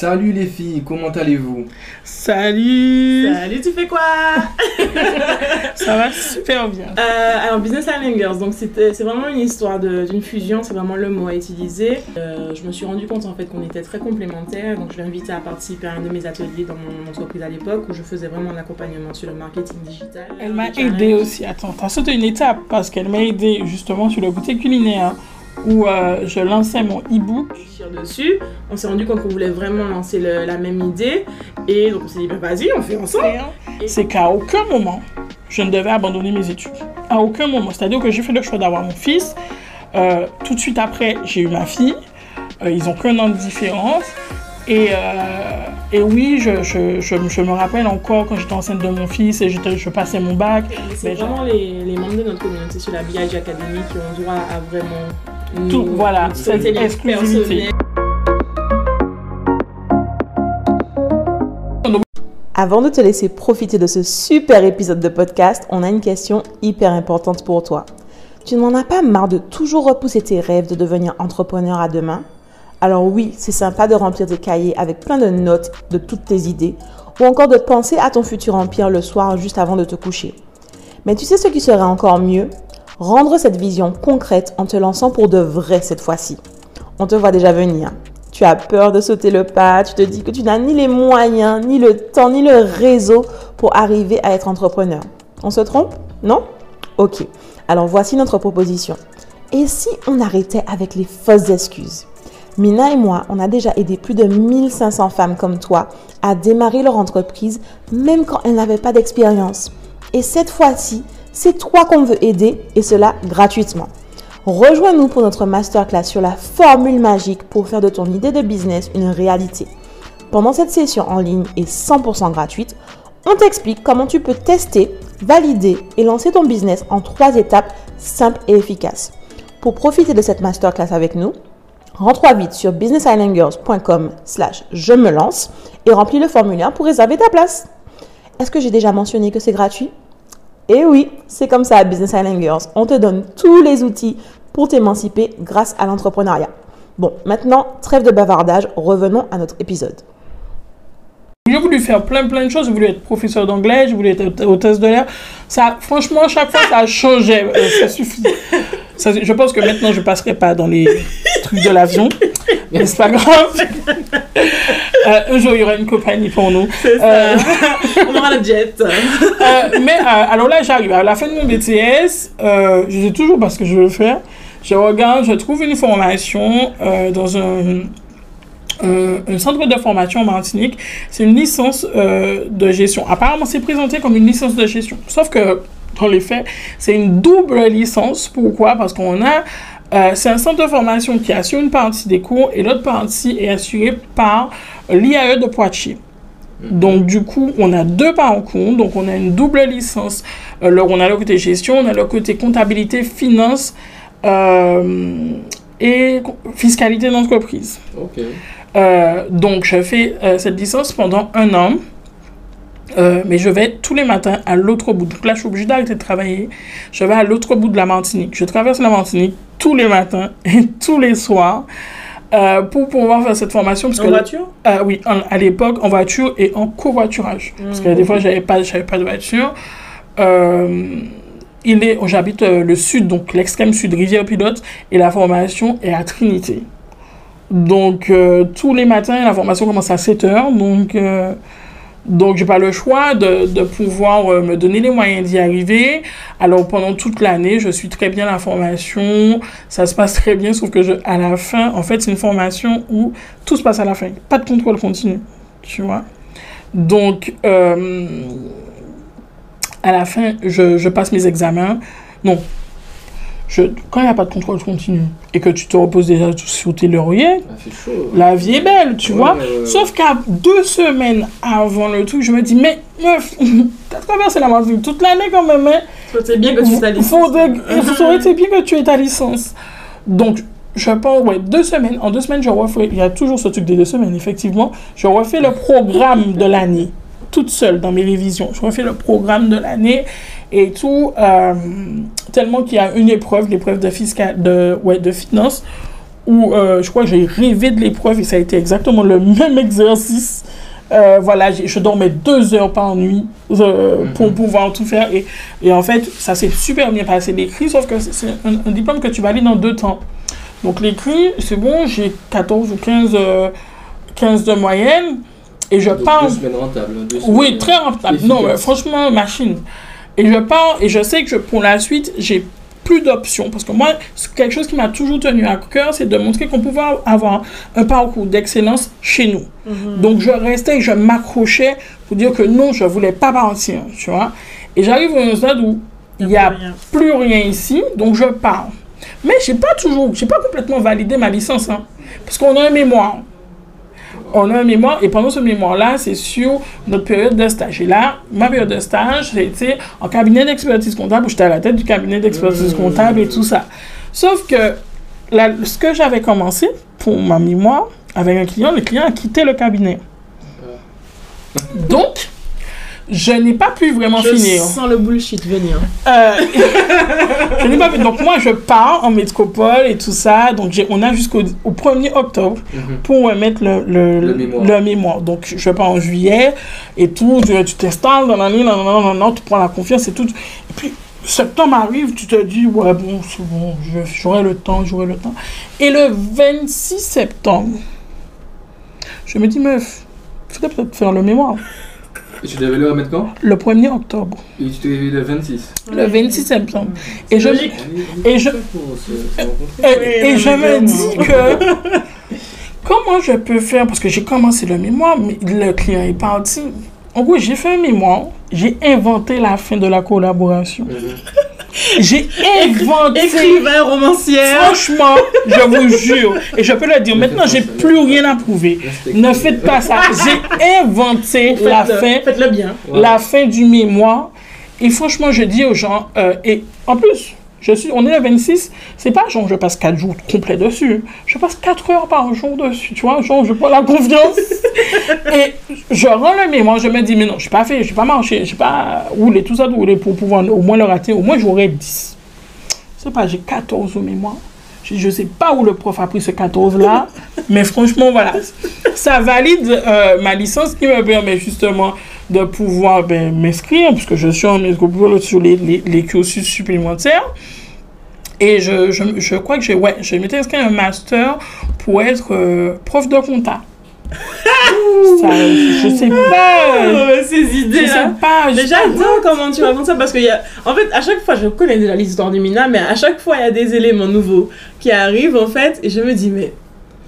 Salut les filles, comment allez-vous? Salut Salut, tu fais quoi? Ça va super bien. Euh, alors, Business Island Girls, donc c'était- c'est vraiment une histoire de- d'une fusion, c'est vraiment le mot à utiliser. Euh, je me suis rendu compte en fait qu'on était très complémentaires, donc je l'ai invité à participer à un de mes ateliers dans mon entreprise à l'époque où je faisais vraiment un accompagnement sur le marketing digital. Elle m'a aidé aussi. Attends, t'as sauté une étape parce qu'elle m'a aidé justement sur le côté culinaire où euh, je lançais mon e-book. dessus. On s'est rendu compte qu'on voulait vraiment lancer le- la même idée. Et donc on s'est dit, bah, vas-y, on fait ensemble. C'est qu'à aucun moment, je ne devais abandonner mes études. À aucun moment. C'est-à-dire que j'ai fait le choix d'avoir mon fils. Euh, tout de suite après, j'ai eu ma fille. Euh, ils ont qu'un an de différence. Et, et oui, je, je, je, je me rappelle encore quand j'étais enceinte de mon fils et je passais mon bac. C'est vraiment les, les membres de notre communauté sur la BIG Academy qui ont droit à vraiment Tout, nous- voilà, cette exclusivité. Avant de te laisser profiter de ce super épisode de podcast, on a une question hyper importante pour toi. Tu n'en as pas marre de toujours repousser tes rêves de devenir entrepreneur à demain? Alors oui, c'est sympa de remplir tes cahiers avec plein de notes de toutes tes idées, ou encore de penser à ton futur empire le soir juste avant de te coucher. Mais tu sais ce qui serait encore mieux? Rendre cette vision concrète en te lançant pour de vrai cette fois-ci. On te voit déjà venir. Tu as peur de sauter le pas, tu te dis que tu n'as ni les moyens, ni le temps, ni le réseau pour arriver à être entrepreneur. On se trompe? Non? Ok. Alors voici notre proposition. Et si on arrêtait avec les fausses excuses? Mina et moi, on a déjà aidé plus de 1500 femmes comme toi à démarrer leur entreprise même quand elles n'avaient pas d'expérience. Et cette fois-ci, c'est toi qu'on veut aider et cela gratuitement. Rejoins-nous pour notre masterclass sur la formule magique pour faire de ton idée de business une réalité. Pendant cette session en ligne et 100% gratuite, on t'explique comment tu peux tester, valider et lancer ton business en trois étapes simples et efficaces. Pour profiter de cette masterclass avec nous, rends-toi vite sur businessislandgirls.com slash je me lance et remplis le formulaire pour réserver ta place. Est-ce que j'ai déjà mentionné que c'est gratuit? Et oui, c'est comme ça à Business Island Girls. On te donne tous les outils pour t'émanciper grâce à l'entrepreneuriat. Bon, maintenant, trêve de bavardage, revenons à notre épisode. J'ai voulu faire plein plein de choses. J'ai voulu être professeur d'anglais, j'ai voulu être hôtesse de l'air. Ça, franchement, à chaque fois, ça changeait. Euh, ça suffit. Je pense que maintenant, je passerai pas dans les trucs de l'avion. Mais c'est pas grave? Euh, un jour, il y aura une compagnie pour nous. C'est ça. Euh, on aura le jet. Euh, mais euh, alors là, j'arrive à la fin de mon BTS. Euh, je sais toujours pas ce que je veux faire. Je regarde, je trouve une formation euh, dans un, centre de formation en Martinique. C'est une licence euh, de gestion. Apparemment, c'est présenté comme une licence de gestion. Sauf que dans les faits, c'est une double licence. Pourquoi? Parce qu'on a euh, c'est un centre de formation qui assure une partie des cours et l'autre partie est assurée par l'IAE de Poitiers. Donc, du coup, on a deux parcours. Donc, on a une double licence. Euh, là, on a le côté gestion, on a le côté comptabilité, finance euh, et fiscalité d'entreprise. Euh, donc, je fais euh, cette licence pendant un an. Euh, mais je vais tous les matins à l'autre bout. Donc là, je suis obligée d'arrêter de travailler. Je vais à l'autre bout de la Martinique. Je traverse la Martinique tous les matins et tous les soirs euh, pour pouvoir faire cette formation. Parce En que voiture? Euh, oui, en- à l'époque, en voiture et en covoiturage. Parce que des fois, j'avais pas, j'avais pas de voiture. Euh, il est, j'habite euh, le sud, donc l'extrême sud, Rivière-Pilote, et la formation est à Trinité. Donc, tous les matins, la formation commence à 7 heures. Donc, donc j'ai pas le choix de, de pouvoir euh, me donner les moyens d'y arriver. Alors, pendant toute l'année, je suis très bien la formation. Ça se passe très bien, sauf que à la fin, en fait, c'est une formation où tout se passe à la fin. Pas de contrôle continu, tu vois. Donc, euh, à la fin, je, je passe mes examens. Non. Je, quand il n'y a pas de contrôle continu et que tu te reposes déjà sur tes lauriers, Ah, chaud. la vie est belle, tu Ouais, vois. ouais, ouais, ouais. Sauf qu'à deux semaines avant le truc, je me dis, mais meuf, t'as traversé la Martinique toute l'année quand même, hein. C'est bien que tu Il aurait été bien que tu aies ta licence. Donc, je pense, ouais, deux semaines. En deux semaines, je refais. Il y a toujours ce truc des deux semaines, effectivement. Je refais le programme de l'année, toute seule dans mes révisions. Je refais le programme de l'année et tout. euh, tellement qu'il y a une épreuve, l'épreuve de, fiscal, de, ouais, de finance, où euh, je crois que j'ai rêvé de l'épreuve et ça a été exactement le même exercice. Euh, voilà, je dormais deux heures par nuit euh, pour pouvoir tout faire. Et, et en fait, ça s'est super bien passé. L'écrit, sauf que c'est- un, un diplôme que tu valides en deux temps. Donc l'écrit, c'est bon, j'ai 14 ou 15, euh, 15 de moyenne. Et je Donc, pars. Deux semaines rentables. deux Oui, semaines, très rentable. Non, franchement, machine. Et je pars, et je sais que je- pour la suite, j'ai plus d'options. Parce que moi, quelque chose qui m'a toujours tenu à cœur, c'est de montrer qu'on pouvait avoir un parcours d'excellence chez nous. Donc je restais et je m'accrochais pour dire que non, je voulais pas partir, tu vois. Et j'arrive un stade où il n'y a rien. plus rien ici, donc je pars. Mais j'ai pas toujours, j'ai pas complètement validé ma licence, hein, parce qu'on a un mémoire. On a un mémoire, et pendant ce mémoire-là, c'est sur notre période de stage. Et là, ma période de stage, c'était en cabinet d'expertise comptable, où j'étais à la tête du cabinet d'expertise comptable et tout ça. Sauf que la- ce que j'avais commencé pour ma mémoire avec un client, le client a quitté le cabinet. Donc, je n'ai pas pu vraiment Je finir. sens le bullshit venir. Euh, je n'ai pas pu. Donc moi, je pars en métropole et tout ça. Donc on a jusqu'au au 1er octobre Mhm. pour mettre le, le, Le mémoire. le mémoire. Donc je pars en juillet et tout. Tu tu t'installes dans la ligne, non, non, non, non, tu prends la confiance et tout. Et puis septembre arrive, tu te dis, ouais, bon, c'est bon, je- j'aurai le temps, j'aurai le temps. Et le 26 septembre, je me dis, meuf, il faudrait peut-être faire le mémoire. Et tu devais le remettre quand Le 1er octobre. Et tu t'es réveillé le 26. Le 26 septembre. Et je, Et. Et, et me dis que comment je peux faire parce que j'ai commencé le mémoire, mais le client est parti. En gros, j'ai fait un mémoire, j'ai inventé la fin de la collaboration. J'ai inventé. Écrivain, romancière. Franchement, je vous jure, et je peux le dire, maintenant j'ai plus rien à prouver. Ne faites pas ça. J'ai inventé la fin Faites-le bien. La fin du mémoire. Et franchement, je dis aux gens, euh, et en plus, je suis, on est le 26, c'est pas genre je passe 4 jours complets dessus. Je passe 4 heures par jour dessus, tu vois, genre je prends la confiance. et je rends le mémoire, je me dis, mais non, je n'ai pas fait, je n'ai pas marché, je n'ai pas roulé tout ça, de rouler pour pouvoir au moins le rater, au moins j'aurais 10. Je sais pas, j'ai 14 au mémoire. Je ne sais pas où le prof a pris ce 14-là, mais franchement, voilà. Ça valide euh, ma licence qui me permet justement de pouvoir ben, m'inscrire, puisque je suis en métropole sur les, les, les cursus supplémentaires. Et je, je, je crois que j'ai, ouais, je m'étais inscrit à un master pour être euh, prof de compta. Ça, je sais pas. Oh, ces Je idées sais là. pas. je- Mais j'adore comment tu racontes ça parce que, y a... en fait, à chaque fois, je connais déjà l'histoire du Mina, mais à chaque fois, il y a des éléments nouveaux qui arrivent en fait, et je me dis, mais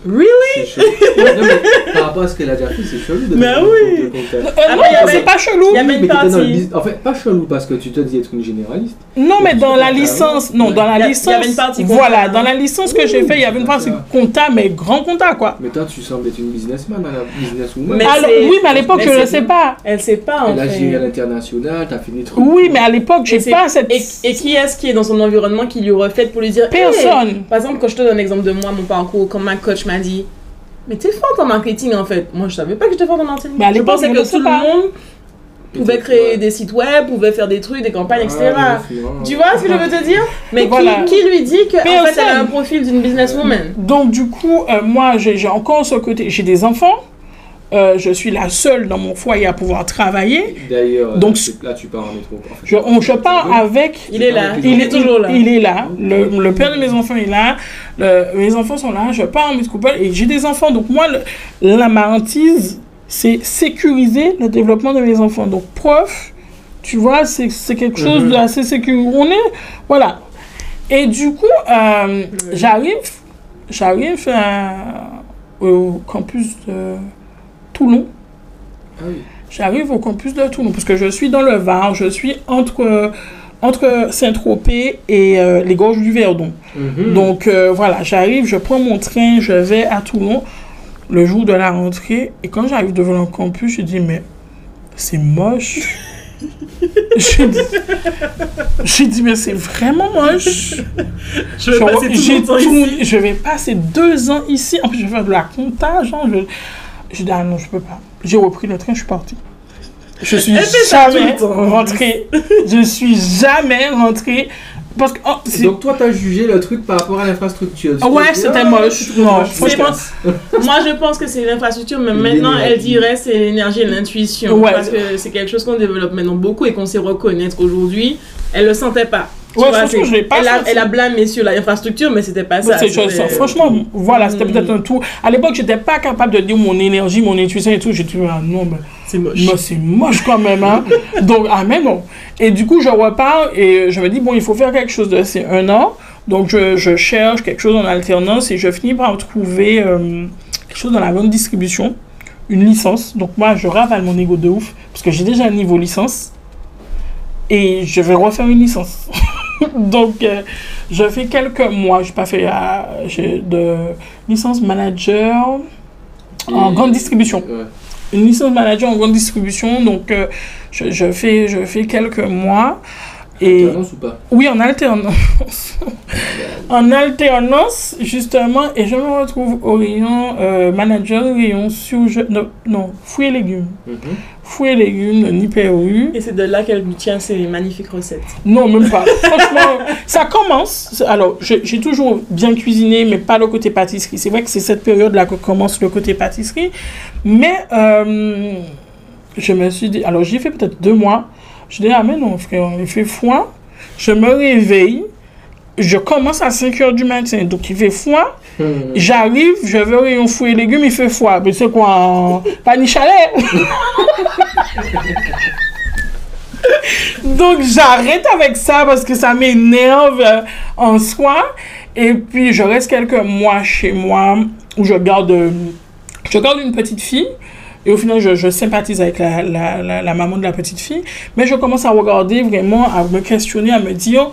really? C'est chelou. non, mais par rapport à ce qu'elle a déjà fait, c'est chelou de Mais oui. Euh, Ah, non, mais y a c'est pas chelou. il y a même Mais une partie. En fait, pas chelou parce que tu te dis être une généraliste. Non, mais dans la licence, non, dans la Il y a- il y licence, avait une partie voilà, hein. dans la licence que j'ai fait, il y avait une partie compta, mais grand compta, quoi. Mais toi, tu sembles être une businessman, hein, la businesswoman. Oui, mais à l'époque, je ne sais pas. Elle sait pas en Elle a géré à fait. l'international, t'as fait des trucs. Oui, mais à l'époque, Et j'ai pas cette Et, qui est-ce qui est dans son environnement qui lui reflète pour lui dire personne. Par exemple, quand je te donne l'exemple de moi, mon parcours, quand ma coach m'a dit Mais t'es forte en marketing en fait. Moi, je savais pas que j'étais forte en marketing. Je pensais que tout pas. le monde pouvait créer des sites web, pouvait faire des trucs, des campagnes, etc. Ah, hein. Tu vois ce que je veux te dire? Mais qui- Voilà. qui, lui dit que en fait, elle a un profil d'une businesswoman? Donc, du coup, euh, moi, j'ai j'ai encore ce côté. J'ai des enfants. Euh, je suis la seule dans mon foyer à pouvoir travailler. D'ailleurs, Donc, là, tu pars en métro. En fait, Je, on, je pars avec. Il est là, Il, est toujours là. Il est là. Le, le père de mes enfants est là. Le- mes enfants sont là. Je pars en métropole et j'ai des enfants. Donc, moi, le- la ma hantise, c'est sécuriser le développement de mes enfants. Donc, prof, tu vois, c'est c'est quelque chose Mhm. d'assez sécurisé. On est. Voilà. Et du coup, euh, j'arrive. J'arrive à- au campus de Toulon. Ah oui. J'arrive au campus de Toulon parce que je suis dans le Var, je suis entre, entre Saint-Tropez et euh, les gorges du Verdon. Mhm. Donc euh, voilà, j'arrive, je prends mon train, je vais à Toulon le jour de la rentrée et quand j'arrive devant le campus, je dis mais c'est moche. j'ai dit, mais c'est vraiment moche. Je vais passer tout j'ai mon temps tout- ici. Je vais passer deux ans ici. En plus, je vais faire de la compta. Genre, je, je dis, ah non, je peux pas. J'ai repris le train, je suis parti. Je suis jamais rentrée. je suis jamais rentrée Parce que, oh, Donc toi, t'as jugé le truc par rapport à l'infrastructure. Ah ouais, c'était ah, moche. Non, franchement, Moi, je pense que c'est l'infrastructure, mais maintenant, elle dirait c'est l'énergie et l'intuition. Ouais. Parce que c'est quelque chose qu'on développe maintenant beaucoup et qu'on sait reconnaître aujourd'hui. Elle le sentait pas. Ouais, vois, franchement, je l'ai pas elle, a, elle a blâmé sur l'infrastructure, mais c'était pas ça. Franchement, voilà, c'était Mm. peut-être un tout. À l'époque, j'étais pas capable de dire mon énergie, mon intuition et tout. J'ai dit, ah non, mais c'est moche. c'est moche quand même, hein. Donc, ah, mais non. Et du coup, je repars et je me dis, bon, il faut faire quelque chose de c'est un an. Donc, je, je cherche quelque chose en alternance et je finis par trouver euh, quelque chose dans la grande distribution, une licence. Donc, moi, je ravale mon ego de ouf parce que j'ai déjà un niveau licence et je vais refaire une licence. Donc, euh, je fais quelques mois, j'ai pas fait euh, j'ai de licence manager en grande distribution Ouais. une licence manager en grande distribution. Donc, euh, je, je fais, je fais quelques mois. Et T'annonces ou pas? Oui, en alternance. en alternance, justement. Et je me retrouve au rayon manager, rayon sur... Non, non, fruits et légumes. Mhm. Fruits et légumes de Niperu. Et c'est de là qu'elle tient ses magnifiques recettes. Non, même pas. Franchement, ça commence. Alors, j'ai j'ai toujours bien cuisiné, mais pas le côté pâtisserie. C'est vrai que c'est cette période-là que commence le côté pâtisserie. Mais euh, je me suis dit, alors j'y fait peut-être deux mois. Je dis, ah mais non, frère, il fait froid. Je me réveille. Je commence à 5 heures du matin, donc il fait froid. Mhm. J'arrive, je vais au rayon fruits et légumes, il fait froid. Mais c'est quoi, un panier chalet Donc j'arrête avec ça parce que ça m'énerve euh, en soi. Et puis je reste quelques mois chez moi où je garde, je garde une petite fille. Et au final, je, je sympathise avec la, la, la, la maman de la petite fille. Mais je commence à regarder vraiment, à me questionner, à me dire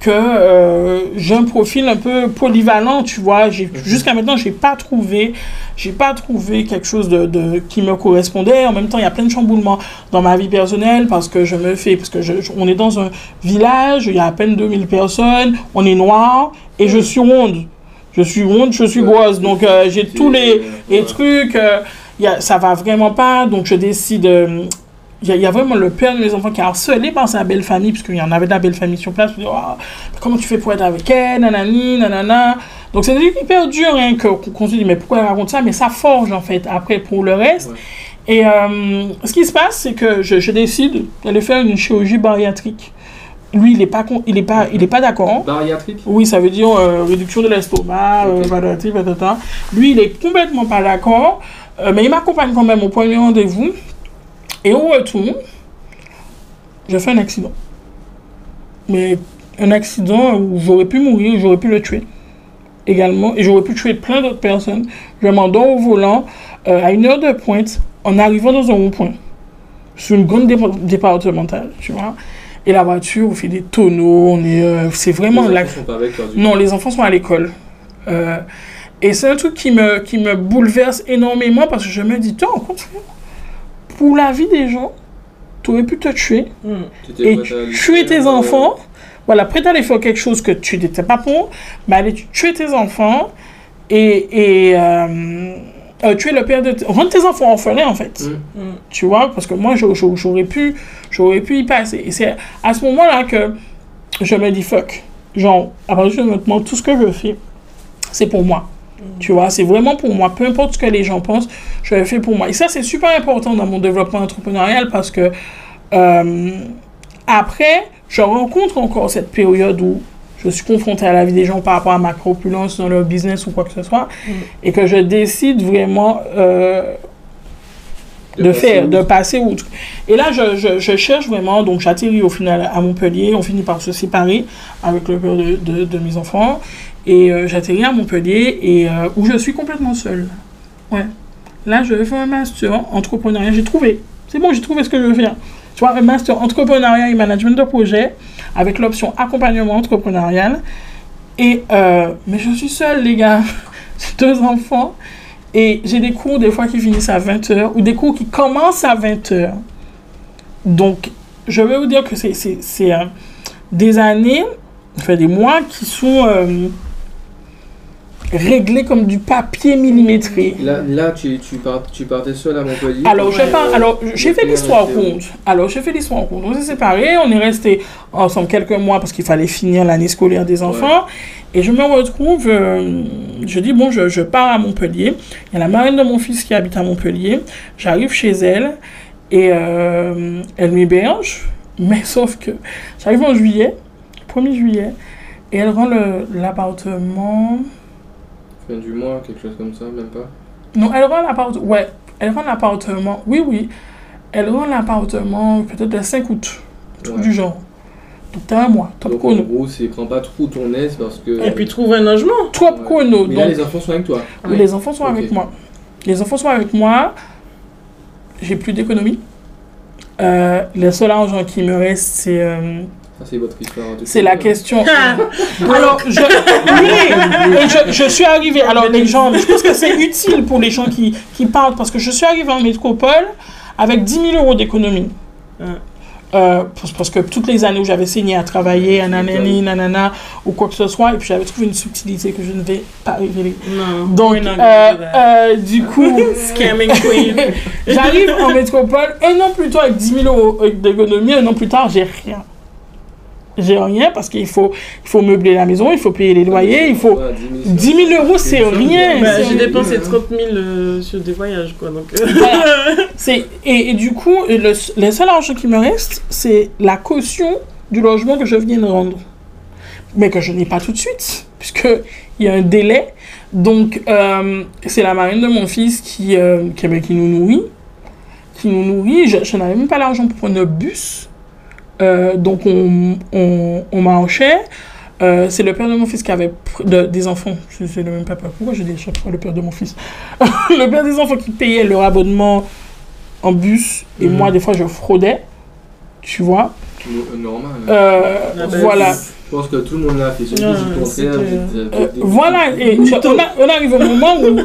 que euh, j'ai un profil un peu polyvalent, tu vois. J'ai- Jusqu'à maintenant, j'ai pas trouvé, j'ai pas trouvé quelque chose de, de- qui me correspondait. En même temps, il y a plein de chamboulements dans ma vie personnelle parce que je me fais, parce que je, je- on est dans un village, il y a à peine 2000 personnes, on est noir et je suis ronde. Je suis ronde, je suis grosse. Donc, euh, j'ai tous les, trucs, euh, y a, ça va vraiment pas. Donc, je décide. Euh, il y, a- il y a vraiment le père de mes enfants qui est harcelé par sa belle famille, puisqu'il y en avait de la belle famille sur place. Dis, Ah, comment tu fais pour être avec elle, nanani, nanana. Donc, c'est hyper dur hein, qu'on se dit, mais pourquoi elle raconte ça? Mais ça forge, en fait, après, pour le reste. Ouais. Et euh, ce qui se passe, c'est que je, je décide d'aller faire une chirurgie bariatrique. Lui, il n'est pas, con- il est pas, il est pas d'accord. Bariatrique? Oui, ça veut dire euh, réduction de l'estomac, euh, Ok. patati, patata. Lui, il est complètement pas d'accord, euh, mais il m'accompagne quand même au premier rendez-vous. Et au retour, je fais un accident. Mais un accident où j'aurais pu mourir, j'aurais pu le tuer également, et j'aurais pu tuer plein d'autres personnes. Je m'endors au volant euh, à une heure de pointe en arrivant dans un rond-point, sur une grande dé- départementale, tu vois. Et la voiture, on fait des tonneaux, on est, euh, c'est vraiment Les enfants sont pas avec toi, du non, les enfants sont à l'école. Euh, et c'est un truc qui me, qui me bouleverse énormément parce que je me dis, toi, en compte, pour la vie des gens, tu aurais pu te tuer Hmm. Et tuer tes euh, enfants. Voilà, prêt à aller faire quelque chose que tu n'étais pas pour, mais aller tuer tes enfants et, et euh, euh, tuer le père de... Rendre tes enfants orphelins, en fait. Mm. Hmm. Tu vois, parce que moi, j'au- j'au- j'aurais pu, j'aurais pu y passer. Et c'est à ce moment-là que je me dis fuck. Genre, à partir de maintenant, tout ce que je fais, c'est pour moi. Tu vois, c'est vraiment pour moi. Peu importe ce que les gens pensent, je le fais pour moi. Et ça, c'est super important dans mon développement entrepreneurial parce que euh, après, je rencontre encore cette période où je suis confrontée à la vie des gens par rapport à ma corpulence dans leur business ou quoi que ce soit, Mm. et que je décide vraiment euh, de, faire, outre. de passer outre. Et là, je, je, je cherche vraiment, donc j'atterris au final à Montpellier, on finit par se séparer avec le père de, de, de mes enfants, et euh, j'atterris à Montpellier, et euh, où je suis complètement seule. Ouais. Là, je fais un master entrepreneuriat, j'ai trouvé. C'est bon, j'ai trouvé ce que je veux faire. Tu vois, un master entrepreneuriat et management de projet, avec l'option accompagnement entrepreneurial. Et, euh, mais je suis seule, les gars. J'ai deux enfants. Et j'ai des cours, des fois, qui finissent à 20h, ou des cours qui commencent à 20h. Donc, je vais vous dire que c'est, des années, enfin des mois qui sont, réglé comme du papier millimétré. Là, là tu, tu, pars- tu partais seul à Montpellier. Alors, Ouais. pas, alors j'ai fait l'histoire compte. Alors, j'ai fait l'histoire compte. On s'est séparés, on est restés ensemble quelques mois parce qu'il fallait finir l'année scolaire des enfants. Et je me retrouve, euh, je dis, bon, je, je pars à Montpellier. Il y a la marraine de mon fils qui habite à Montpellier. J'arrive chez elle et euh, elle m'héberge. Mais sauf que j'arrive en juillet, 1er juillet, et elle rend l'appartement. Fin du mois, quelque chose comme ça, même pas? Non, elle rend l'appartement. Ouais, elle rend l'appartement. Oui, oui. Elle rend l'appartement peut-être le 5 août. Tout Ouais. du genre. Donc, t'as un mois. Top Donc en gros, c'est prends pas trop ton aise parce que. Et puis trouve un logement. Top Ouais. chrono. Mais là, Donc, les enfants sont avec toi. oui, les enfants sont avec moi. Les enfants sont avec moi. J'ai plus d'économie. Euh, le seul argent qui me reste, c'est euh, Ça, c'est votre histoire. c'est la question. Alors, je, oui, et je, je suis arrivée. Alors, les gens, je pense que c'est utile pour les gens qui, qui parlent parce que je suis arrivée en métropole avec 10 000 euros d'économie. Euh, parce, que toutes les années où j'avais saigné à travailler, nanani, nanana, ou quoi que ce soit, et puis j'avais trouvé une subtilité que je ne vais pas révéler. Non. Donc, euh, euh, du coup, Scamming queen. j'arrive en métropole un an plus tard avec 10 000 euros d'économie, un an plus tard, j'ai rien. J'ai rien parce qu'il faut, il faut meubler la maison, il faut payer les loyers, il faut. Ouais, 10 000, 10 000 euros, c'est rien. Bah, j'ai dépensé Ouais. 30 000 euh, sur des voyages, quoi. Donc, euh, Voilà. C'est, et, et du coup, le, le seul argent qui me reste, c'est la caution du logement que je viens de rendre. Mais que je n'ai pas tout de suite, puisqu'il y a un délai. Donc, euh, c'est la marine de mon fils qui, euh, qui, ben, qui nous nourrit. Qui nous nourrit. Je, je n'avais même pas l'argent pour prendre un bus. Euh, donc, on, on, on marchait. Euh, c'est le père de mon fils qui avait de- des enfants. Je sais même pas pourquoi je dis chaque fois le père de mon fils? le père des enfants qui payait leur abonnement en bus et Mhm. moi des fois je fraudais tu vois? No- normal. hein. Euh, Ah bah, voilà Je pense que tout le monde l'a fait. Surtout c'est Euh, des- voilà et je- on, a- on arrive au moment où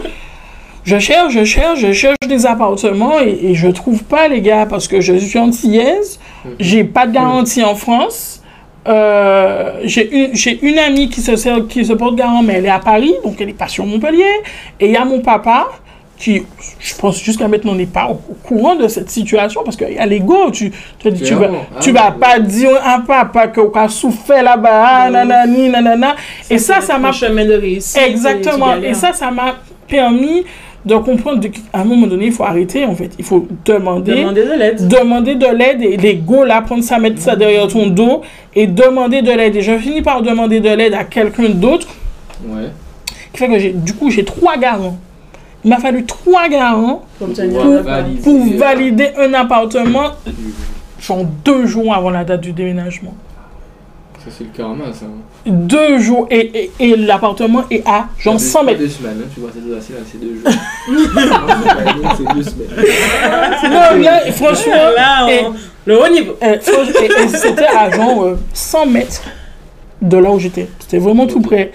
je cherche je cherche je cherche des appartements et, et je trouve pas les gars parce que je suis antillaise Mhm. j'ai pas de garantie en France Euh, j'ai une, une amie qui se, sert- qui se porte garant, mais elle est à Paris, donc elle est pas sur Montpellier. Et il y a mon papa, qui, je pense jusqu'à maintenant, n'est pas au, au courant de cette situation, parce qu'il y a l'ego. Tu, tu, tu, vas, Clairement. Ah, tu vas pas dire à papa que a souffert là-bas, ah, Mhm. nanani, nanana. Et ça, ça m'a chemin de réussite. Exactement. Et ça, ça m'a permis de comprendre qu'à un moment donné, il faut arrêter, en fait. Il faut demander, Demander de l'aide. demander de l'aide et l'ego, là, prendre ça, mettre ça derrière ton dos et demander de l'aide. Et je finis par demander de l'aide à quelqu'un d'autre, Ouais. qui fait que j'ai, du coup, j'ai trois garants. Il m'a fallu trois garants Pour Pour valider, pour valider un appartement, genre deux jours avant la date du déménagement. Ça, c'est le karma, ça. hein. Deux jours et, et, et l'appartement est à genre Deux- 100 pas mètres. deux semaines, hein, tu vois, c'est là, c'est deux jours. c'est deux semaines. Non, là, franchement, Là, on- et- le haut niveau. Euh, faut- et- et c'était à genre euh, 100 mètres de là où j'étais. C'était vraiment tout près.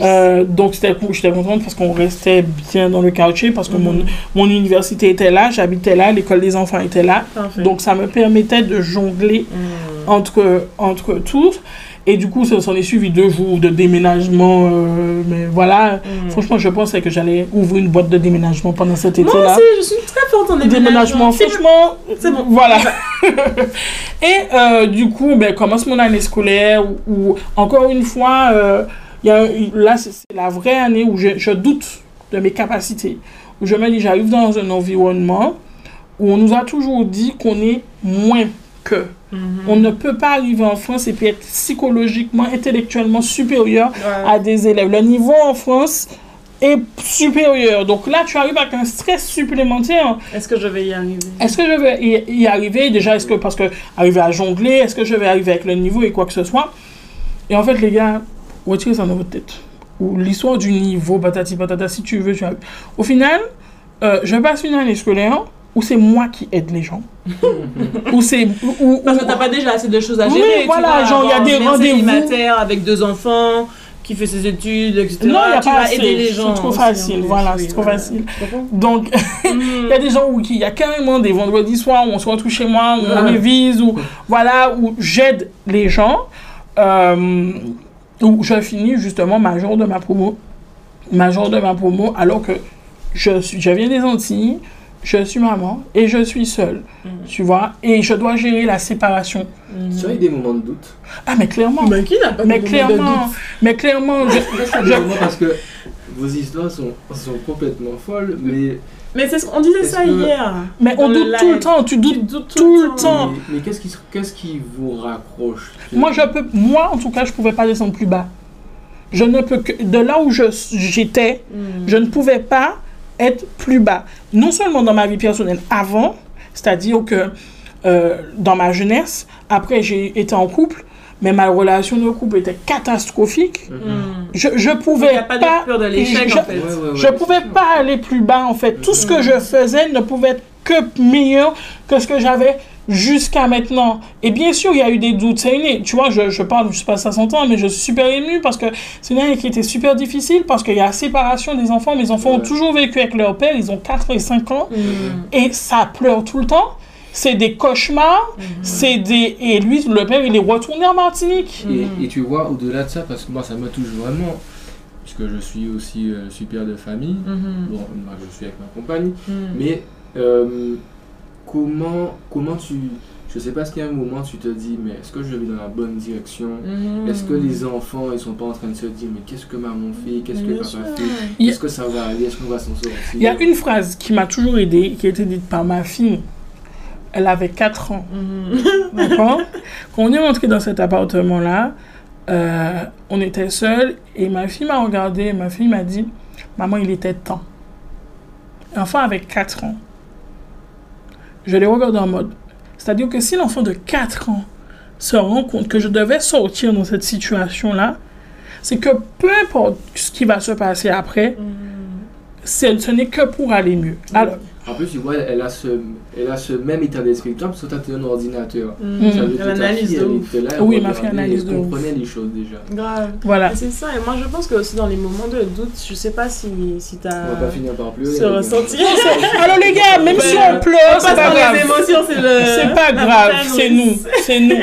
Euh, donc j'étais contente parce qu'on restait bien dans le quartier, parce que mon, Mhm. mon université était là, j'habitais là, l'école des enfants était là. Parfait. Donc ça me permettait de jongler Hmm. entre, entre tous. Et du coup, ça s'en est suivi deux jours de déménagement. euh, mais voilà, Hmm. franchement, je pensais que j'allais ouvrir une boîte de déménagement pendant cet Moi été-là. aussi, je suis très forte en déménagement, déménagement. franchement, C'est bon. Voilà. et euh, du coup, ben, commence mon année scolaire où, où, encore une fois, euh, il y a, là, c'est c'est la vraie année où je, je doute de mes capacités. Où je me dis, j'arrive dans un environnement où on nous a toujours dit qu'on est moins que. Mhm. On ne peut pas arriver en France et puis être psychologiquement, intellectuellement supérieur Ouais. à des élèves. Le niveau en France est supérieur. Donc là, tu arrives avec un stress supplémentaire. Est-ce que je vais y arriver? Est-ce que je vais y, y arriver? Déjà, est-ce que, parce que arriver à jongler, est-ce que je vais arriver avec le niveau et quoi que ce soit? Et en fait, les gars, retirez ça dans votre tête. Ou l'histoire du niveau, patati patata, si tu veux, tu arrives. Au final, euh, je passe une année scolaire où c'est moi qui aide les gens. où c'est. Parce que t'as pas déjà assez de choses à Oui, gérer. tu voilà, vois, genre, il y a des rendez-vous. célibataire avec deux enfants, qui fait ses études, etc. Non, il n'y a tu pas vas assez. aider les gens. C'est trop aussi, facile, voilà, oui, c'est trop facile. Donc, Il y a des gens où il y a carrément des vendredis soirs où on se retrouve chez moi, où on révise, où, voilà, où j'aide les gens, euh, où je finis justement ma jour de ma promo. major de ma promo alors que je, suis, je viens des Antilles, je suis maman et je suis seule, Mhm. tu vois, et je dois gérer la séparation. Tu as eu des moments de doute Ah, mais clairement, Mais qui n'a pas mais de moment de clairement, doute mais clairement, je- je- parce que vos histoires sont, sont complètement folles, mais, Mais c'est ce qu'on disait ça que- hier. mais on doute tout le temps, tu Tu doutes. doutes tout le temps. mais, mais qu'est-ce qui, qu'est-ce qui vous raccroche Moi, je peux, moi, en tout cas, je pouvais pas descendre plus bas. Je ne peux que, de là où je, j'étais, Mm. je ne pouvais pas être plus bas. Non seulement dans ma vie personnelle avant, c'est-à-dire que euh, dans ma jeunesse, après j'ai été en couple, mais ma relation de couple était catastrophique. Mhm. Mm. Je, je pouvais pas pas, de peur de l'échec je- en fait. Ouais, ouais, ouais, je c'est pouvais pas aller plus bas en fait. Tout ce que Mhm. je faisais ne pouvait être que meilleur que ce que j'avais jusqu'à maintenant. Et bien sûr, il y a eu des doutes. C'est une, tu vois, je, je parle, je sais pas si ça s'entend, mais je suis super émue parce que c'est une année qui était super difficile parce qu'il y a la séparation des enfants. Mes enfants ont toujours vécu avec leur père. Ils ont 4 et 5 ans. Mm. Et ça pleure tout le temps. C'est des cauchemars. Mhm. C'est des... Et lui, le père, il est retourné en Martinique. Et, Mhm. et tu vois, au-delà de ça, parce que moi, ça me touche vraiment, puisque je suis aussi euh, père de famille, Mhm. bon, moi, je suis avec ma compagne, Mm. mais euh, comment, comment tu... Je sais pas, est-ce qu'il y a un moment tu te dis, mais est-ce que je vais dans la bonne direction? Mhm. Est-ce que les enfants, ils sont pas en train de se dire, mais qu'est-ce que maman fait? Qu'est-ce que papa fait? Est-ce que ça va aller? Est-ce qu'on va s'en sortir? Il y a une phrase qui m'a toujours aidée, qui a été dite par ma fille. Elle avait 4 ans. Mhm. D'accord? Quand on est rentré dans cet appartement-là, euh, on était seuls et ma fille m'a regardé et ma fille m'a dit Maman, il était temps. L'enfant avait 4 ans. Je l'ai regardé en mode. C'est-à-dire que si l'enfant de 4 ans se rend compte que je devais sortir dans cette situation-là, c'est que peu importe ce qui va se passer après, c'est- ce n'est que pour aller mieux. Alors, En plus, tu vois, elle a ce, elle a ce même état d'esprit que toi, parce que toi, tu un ordinateur. Mhm. Ça veut dire que ta analyse fille, de elle ouf. était là, elle Oui, ma fille analyse elle comprenait les choses déjà. Grave. voilà. C'est ça, et moi je pense que aussi dans les moments de doute, je sais pas si, si On va t'as pas finir par pleurer. ce les gars. ressenti. Alors les gars, même si on pleure, c'est pas par grave. les émotions, c'est le. C'est pas grave, c'est nous, c'est nous,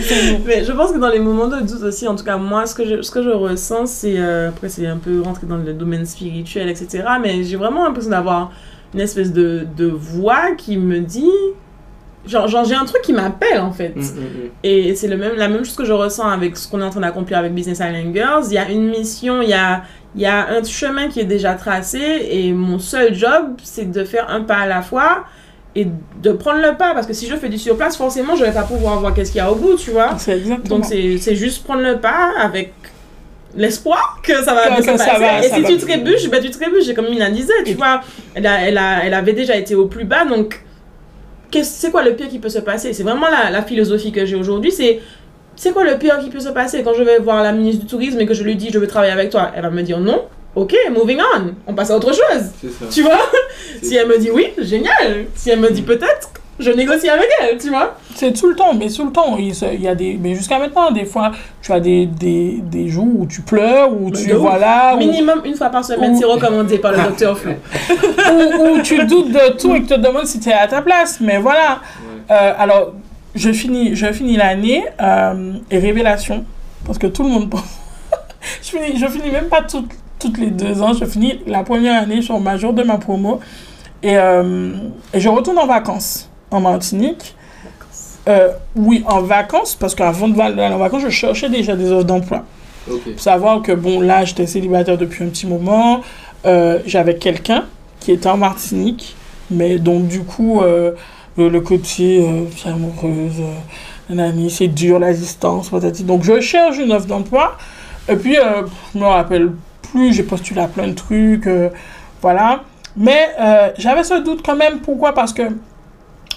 c'est nous. Mais je pense que dans les moments de doute aussi, en tout cas moi, ce que je, ce que je ressens, c'est euh, après c'est un peu rentré dans le domaine spirituel, etc. Mais j'ai vraiment l'impression d'avoir une espèce de, de voix qui me dit, genre, genre j'ai un truc qui m'appelle en fait. Hum, hum, hum. Et c'est le même, la même chose que je ressens avec ce qu'on est en train d'accomplir avec Business Island Girls. Il y a une mission, il y a, il y a un chemin qui est déjà tracé et mon seul job, c'est de faire un pas à la fois et de prendre le pas. Parce que si je fais du sur place, forcément, je vais pas pouvoir voir qu'est-ce qu'il y a au bout, tu vois. Donc c'est c'est juste prendre le pas avec l'espoir que ça va bien se passer. va- et si va. tu trébuches, ben tu trébuches, comme Mina disait, tu Et- vois. Elle, a, elle, a, elle avait déjà été au plus bas, donc c'est quoi le pire qui peut se passer? C'est vraiment la, la philosophie que j'ai aujourd'hui, c'est c'est quoi le pire qui peut se passer? Quand je vais voir la ministre du Tourisme et que je lui dis je veux travailler avec toi Elle va me dire non. Ok, moving on, on passe à autre chose. Ça. Tu vois? Si elle me dit oui, génial. Si elle me dit peut-être, je négocie avec elle, tu vois C'est tout le temps, mais tout le temps. Il, se- il y a des, mais jusqu'à maintenant, des fois, tu as des, des, des jours où tu pleures, où Mais tu voilà, où, Minimum une fois par semaine, c'est recommandé par le docteur Flo. où, où tu doutes de tout et que tu te demandes si tu es à ta place. Mais voilà. Ouais. Euh, alors, je finis, je finis l'année euh, et révélation, parce que tout le monde pense. je, finis, je finis même pas toutes, toutes les deux ans. Je finis la première année, je suis au major de ma promo. Et, euh, et je retourne en vacances en Martinique. Euh, oui, en vacances, parce qu'avant de aller en vacances, je cherchais déjà des offres d'emploi. Faut savoir que, bon, là, j'étais célibataire depuis un petit moment. Euh, J'avais quelqu'un qui était en Martinique. Mais donc, du coup, euh, le, le côté c'est amoureuse, nanani, c'est dur, la distance, patati. Donc, je cherche une offre d'emploi. Et puis, je me rappelle plus, j'ai postulé à plein de trucs. voilà. Mais j'avais ce doute quand même. Pourquoi? Parce que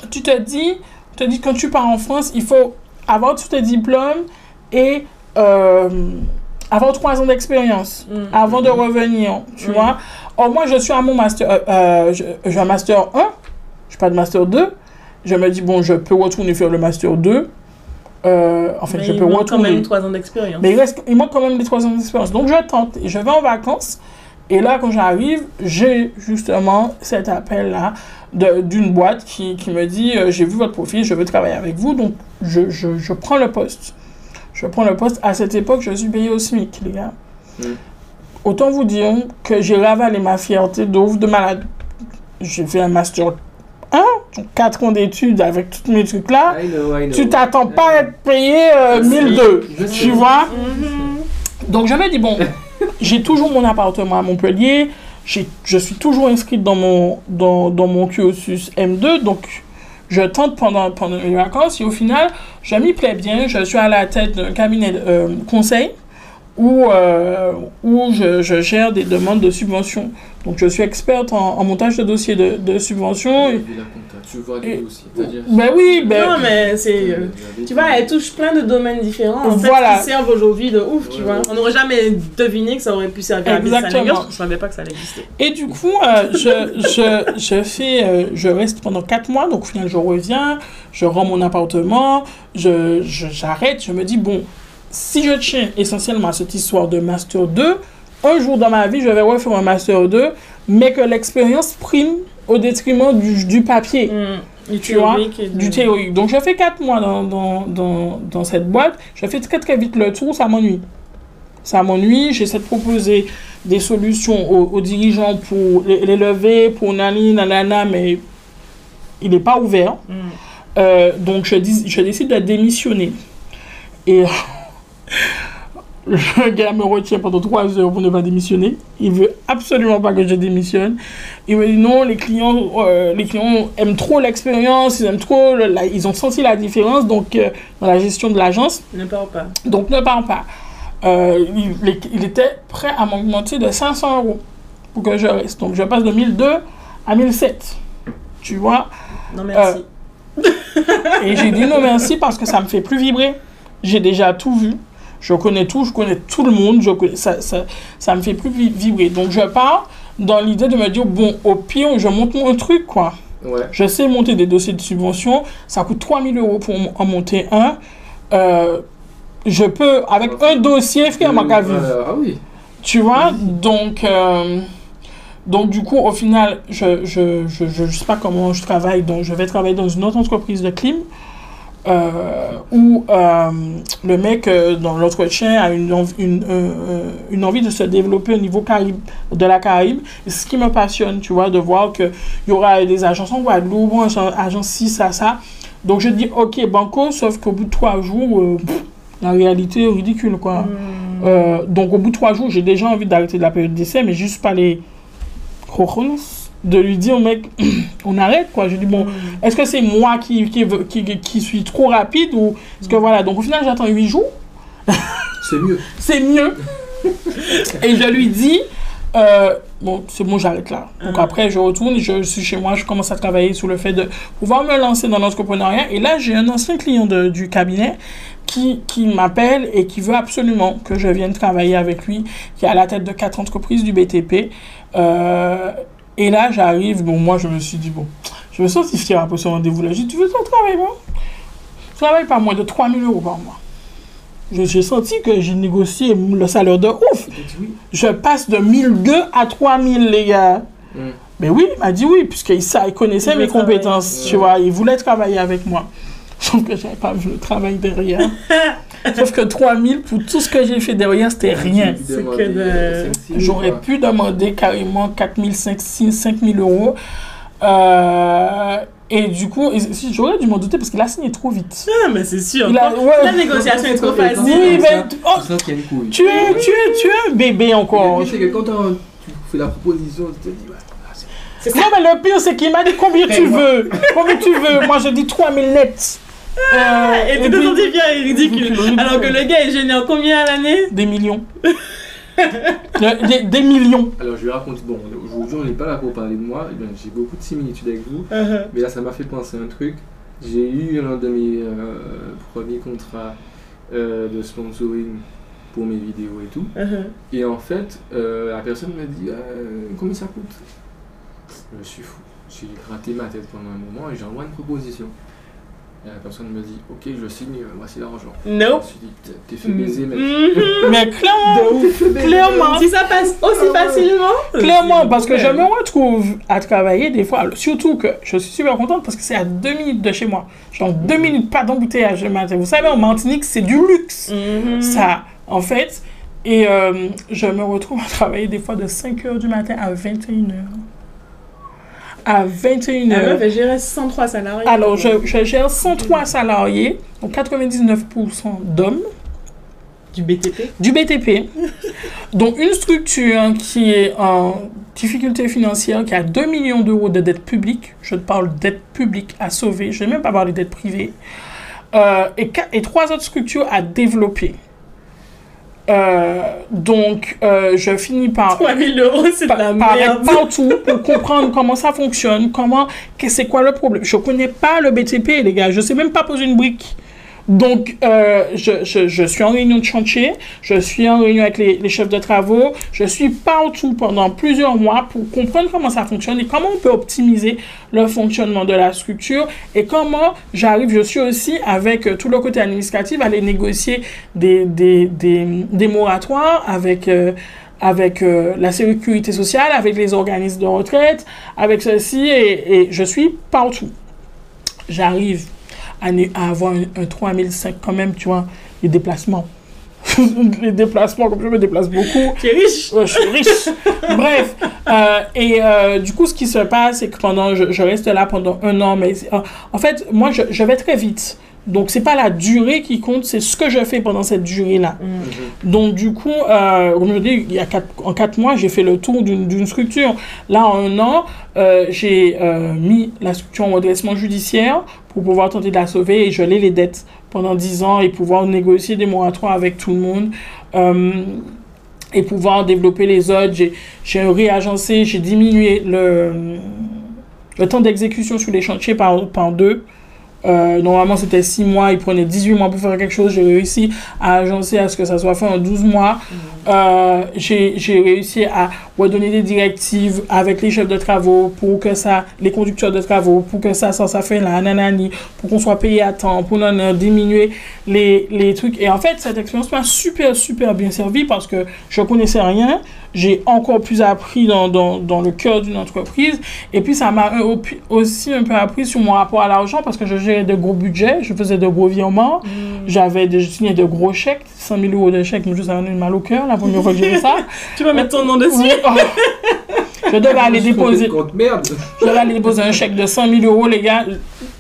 tu te dis, tu te dis, quand tu pars en France, il faut avoir tous tes diplômes et euh, avoir trois ans d'expérience Mm. avant de revenir, tu Mm. vois. Or, moi, je suis à mon master, euh, euh, j'ai un master 1, je suis pas de master 2. Je me dis, bon, je peux retourner faire le master 2. Euh, en fait, Mais je il peux manque quand retourner. même 3 ans d'expérience. Mais il, reste, il manque quand même les trois ans d'expérience. Donc je tente et je vais en vacances. Et là, quand j'arrive, j'ai justement cet appel-là d'une boîte qui, qui me dit euh, J'ai vu votre profil, je veux travailler avec vous. Donc je, je, je prends le poste. Je prends le poste. À cette époque, je suis payé au SMIC, les gars. Mm. autant vous dire que j'ai ravalé ma fierté de ouf de malade. J'ai fait un master 1, 4 ans d'études avec tous mes trucs là. I know, I know. Tu t'attends pas à être payé euh, Je sais, 1002, je sais. tu vois? Mhm. Donc je me dis, bon, j'ai toujours mon appartement à Montpellier, je suis toujours inscrite dans mon, dans, mon cursus M2, donc je tente pendant, pendant mes vacances et au final, je m'y plais bien, je suis à la tête d'un cabinet de euh, conseil où, euh, où je, je gère des demandes de subventions. Donc je suis experte en, en montage de dossiers de, de Et- compta. Tu vois et-. C'est-à-dire. ben oui, ben, Non, mais c'est. euh, Tu vois, elle touche plein de domaines différents en Voilà. fait, qui servent aujourd'hui de ouf, tu vois. ouais. On n'aurait jamais deviné que ça aurait pu servir à Exactement. Que je savais pas que ça allait exister. Et du coup, euh, je, je, je, fais, euh, je reste pendant 4 mois, donc au final, je reviens, je rends mon appartement, je, je- j'arrête, je me dis, bon, si je tiens essentiellement à cette histoire de Master 2, un jour dans ma vie, je vais refaire un Master 2, mais que l'expérience prime au détriment du, du papier Du Tu vois, théorique et du théorique. Donc, je fais 4 mois dans, dans, dans, dans cette boîte. Je fais très très vite le tour, ça m'ennuie. Ça m'ennuie. J'essaie de proposer des solutions aux, aux dirigeants pour les, les lever, pour nani, nanana, mais il n'est pas ouvert. Mm. Euh, donc, je, dis, je décide de démissionner. Et le gars me retient pendant 3 heures pour ne pas démissionner. Il veut absolument pas que je démissionne. Il me dit non, les clients, euh, les clients aiment trop l'expérience, ils aiment trop, le- la- ils ont senti la différence donc euh, dans la gestion de l'agence. Ne parle pas. Donc ne parle pas. Euh, il, il- il était prêt à m'augmenter de 500 euros pour que je reste. Donc je passe de 1002 à 1007. Tu vois? Non, merci. et j'ai dit non merci parce que ça me fait plus vibrer. J'ai déjà tout vu. Je connais tout, je connais tout le monde. Je connais, ça, ça, ça me fait plus vi- vibrer. Donc je pars dans l'idée de me dire bon, au pire, je monte mon truc quoi. Ouais. Je sais monter des dossiers de subvention. Ça coûte 3000 euros pour en monter un. Euh, je peux, avec un dossier, frère, ma Euh. Ah oui. Tu vois, donc, euh, donc du coup, au final, je je, je, je, je sais pas comment je travaille, donc je vais travailler dans une autre entreprise de clim euh, où euh, le mec euh, dans l'entretien a une, env- une, euh, euh, une envie de se développer au niveau Caraïbe, de la Caraïbe. Ce qui me passionne, tu vois, de voir qu'il y aura des agences en Guadeloupe, agence ci, ça, ça. Donc je dis, ok, banco, sauf qu'au bout de trois jours, pff, la réalité est ridicule, quoi. Mm. Euh, donc au bout de trois jours, j'ai déjà envie d'arrêter la période d'essai, mais juste pas les cojones de lui dire, mec, on arrête quoi. Je dis, bon, est-ce que c'est moi qui, qui, qui, suis trop rapide ou est-ce que voilà. Donc au final, j'attends huit jours, C'est mieux. c'est mieux. et je lui dis, euh, bon, c'est bon, j'arrête là. Donc Mhm. après, je retourne, je suis chez moi, je commence à travailler sur le fait de pouvoir me lancer dans l'entrepreneuriat. Et là, j'ai un ancien client de- du cabinet qui, qui m'appelle et qui veut absolument que je vienne travailler avec lui, qui est à la tête de quatre entreprises du BTP. Euh, et là, j'arrive, bon, moi, je me suis dit, bon, je me sens si fier après ce rendez-vous-là. J'ai dit, tu veux ton travail, moi? Je travaille pas moins de 3000 euros par mois. Je- J'ai senti que j'ai négocié le salaire de ouf. Je passe de 1002 à 3000, les gars. Mm. Mais oui, il m'a dit oui, puisqu'il il connaissait Il mes compétences, tu vois. Il voulait travailler avec moi. Sauf que j'avais pas vu le travail derrière. Sauf que 3000, pour tout ce que j'ai fait derrière, c'était rien. Mille, J'aurais pu demander carrément 4000, 5000, 5000 euros. Euh, et du coup, j'aurais dû m'en douter parce qu'il a signé trop vite. Ah, mais c'est sûr. A- ouais. La négociation est trop facile. Oui, mais ça, oh, tu es, tu es, tu es un bébé encore. Le pire, c'est que quand tu fais la proposition, tu te dis, ouais, ah, Non, mais le pire, c'est qu'il m'a dit combien tu veux. Combien tu veux. Moi, je dis 3000 nets. Euh, Et tu te puis- sentis bien ridicule. Ridicule. Alors que le gars est génial combien à l'année? Des millions. Euh, des, des millions. Alors je vais raconter, bon, aujourd'hui on n'est pas là pour parler de moi, Eh bien, j'ai beaucoup de similitudes avec vous, Uh-huh. mais là ça m'a fait penser à un truc. J'ai eu l'un de mes euh, premiers contrats euh, de sponsoring pour mes vidéos et tout, Uh-huh. et en fait euh, la personne m'a dit euh, combien ça coûte? Je me suis fou, j'ai gratté ma tête pendant un moment et j'envoie une proposition. Et la personne me dit ok je signe, euh, voici l'argent. Je me suis dit t'es fait baiser mec. Mhm. Mais clairement, clairement, Si ça passe aussi Ah facilement. clairement, parce que je me retrouve à travailler des fois, surtout que je suis super contente parce que c'est à deux minutes de chez moi. Genre deux minutes, pas d'embouteillage le matin. Vous savez, en Martinique, c'est du luxe. Mhm. Ça, en fait, Et euh, je me retrouve à travailler des fois de 5h du matin à 21h. À 21h. La meuf, elle gérait 103 salariés. Alors, je, je gère 103 salariés, donc 99% d'hommes Du BTP. du BTP. Donc, une structure qui est en difficulté financière, qui a 2 millions d'euros de dettes publiques. Je te parle de dettes publiques à sauver. Je ne vais même pas parler de dettes privées. Euh, et, et trois autres structures à développer. Euh, donc, euh, je finis par 3000 euros, c'est par, la par merde. partout pour comprendre comment ça fonctionne, comment, que- c'est quoi le problème. Je connais pas le BTP, les gars. Je sais même pas poser une brique. Donc, euh, je, suis en réunion de chantier, je suis en réunion avec les, chefs de travaux, je suis partout pendant plusieurs mois pour comprendre comment ça fonctionne et comment on peut optimiser le fonctionnement de la structure et comment j'arrive, je suis aussi avec euh, tout le côté administratif, à aller négocier des, des, des, moratoires avec... euh, avec la sécurité sociale, avec les organismes de retraite, avec ceci, et, et je suis partout. J'arrive à, avoir un, un 3005 quand même, tu vois, les déplacements. les déplacements, comme je me déplace beaucoup, Tu es riche. Je suis riche. Bref. euh, et euh, du coup, ce qui se passe, c'est que pendant, je, je reste là pendant un an, mais c'est- en- en fait, moi, je, je vais très vite. Donc, c'est pas la durée qui compte, c'est ce que je fais pendant cette durée-là. Donc, du coup, euh, comme je dis, il y a quatre, en quatre mois, j'ai fait le tour d'une structure. Là, en un an, euh, j'ai euh, mis la structure en redressement judiciaire pour pouvoir tenter de la sauver et geler les dettes pendant dix ans et pouvoir négocier des moratoires avec tout le monde. Euh, et pouvoir développer les autres. J'ai- J'ai réagencé, j'ai diminué le, le temps d'exécution sur les chantiers par, par deux. Euh, normalement, c'était 6 mois, il prenait 18 mois pour faire quelque chose. J'ai réussi à agencer à ce que ça soit fait en 12 mois. Euh, J'ai j'ai réussi à redonner des directives avec les chefs de travaux pour que ça, les conducteurs de travaux, pour que ça, ça, ça fait la nanani, pour qu'on soit payé à temps, pour non, non, diminuer les, les trucs. Et en fait, cette expérience m'a super, super bien servi parce que je connaissais rien. J'ai encore plus appris dans, dans, dans le cœur d'une entreprise. Et puis, ça m'a aussi un peu appris sur mon rapport à l'argent parce que je gérais de gros budgets, je faisais de gros virements, j'avais de, je signais de gros chèques, 100 000 euros de chèques, mais je ça m'a mal au cœur la première fois que j'ai fait ça. Tu vas mettre ton nom dessus? Oh. Je devais aller déposer, Compte merde? je devais aller déposer un chèque de 100 000 euros, les gars.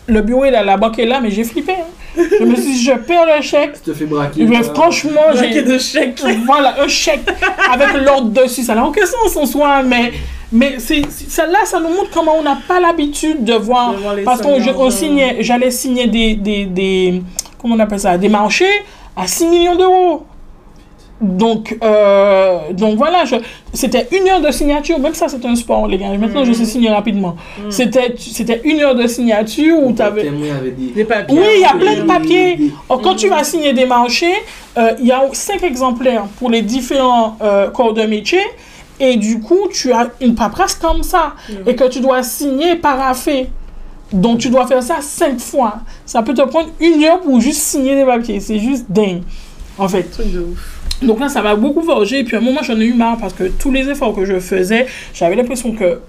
Le bureau est là, la banque est là, mais j'ai flippé. hein. Je me suis dit, je perds le chèque. Tu te fais braquer. Mais franchement, j'ai. de chèque. Voilà, un chèque avec l'ordre dessus. Ça n'a aucun sens en soi, mais, mais celle-là, ça nous montre comment on n'a pas l'habitude de voir. De parce signait, j'allais signer des, des, des. Comment on appelle ça Des marchés à 6 millions d'euros. Donc, euh, donc voilà, je- c'était une heure de signature. Même ça, c'est un sport, les gars. Maintenant, je sais signer rapidement. C'était, c'était une heure de signature où tu avais. Des papiers. Oui, il y a plein de papiers. Oh, Quand tu vas signer des marchés, euh, il y a cinq exemplaires pour les différents euh, corps de métier. Et du coup, tu as une paperasse comme ça. Et que tu dois signer, paraffer. Donc, tu dois faire ça cinq fois. Ça peut te prendre une heure pour juste signer des papiers. C'est juste dingue. En fait. Truc de ouf. Donc là, ça m'a beaucoup forgé. Et puis à un moment, j'en ai eu marre parce que tous les efforts que je faisais, j'avais l'impression que,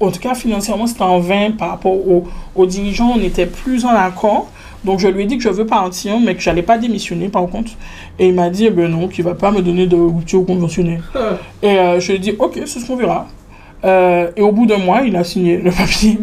en tout cas financièrement, c'était en vain par rapport aux, aux dirigeants. On n'était plus en accord. Donc je lui ai dit que je veux partir, mais que j'allais pas démissionner par contre. Et il m'a dit, eh ben non, qu'il va pas me donner de rupture conventionnelle. Ah. Et euh, je lui ai dit, ok, c'est ce qu'on verra. Euh, et au bout d'un mois, il a signé le papier.